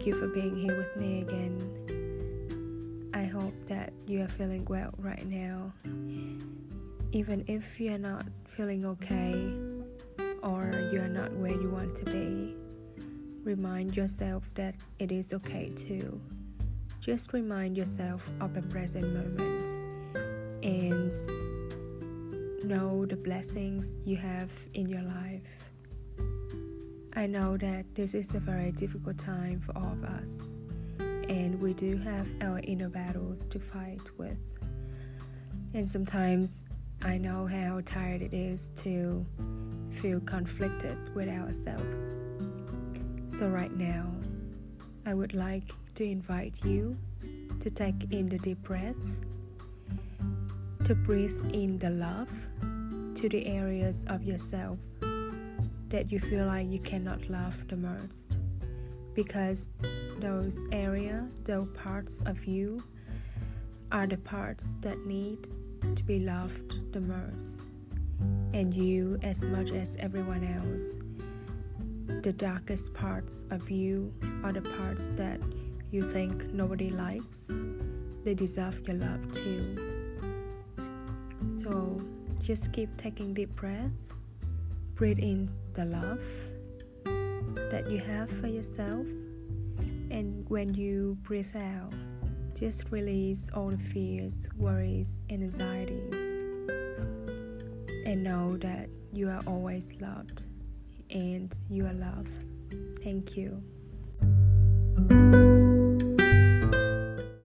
being here with me again. I hope that you are feeling well right now. Even if you are not feeling okay or you are not where you want to be, remind yourself that it is okay too. Just remind yourself of the present moment and know the blessings you have in your life. I know that this is a very difficult time for all of us, and we do have our inner battles to fight with. And sometimes I know how tired it is to feel conflicted with ourselves. So, right now, I would like to invite you to take in the deep breath, to breathe in the love to the areas of yourself that you feel like you cannot love the most because those area those parts of you are the parts that need to be loved the most. And you as much as everyone else the darkest parts of you are the parts that you think nobody likes they deserve your love too. So just keep taking deep breaths breathe in the love that you have for yourself. And when you breathe out, just release all the fears, worries, and anxieties. And know that you are always loved and you are loved. Thank you.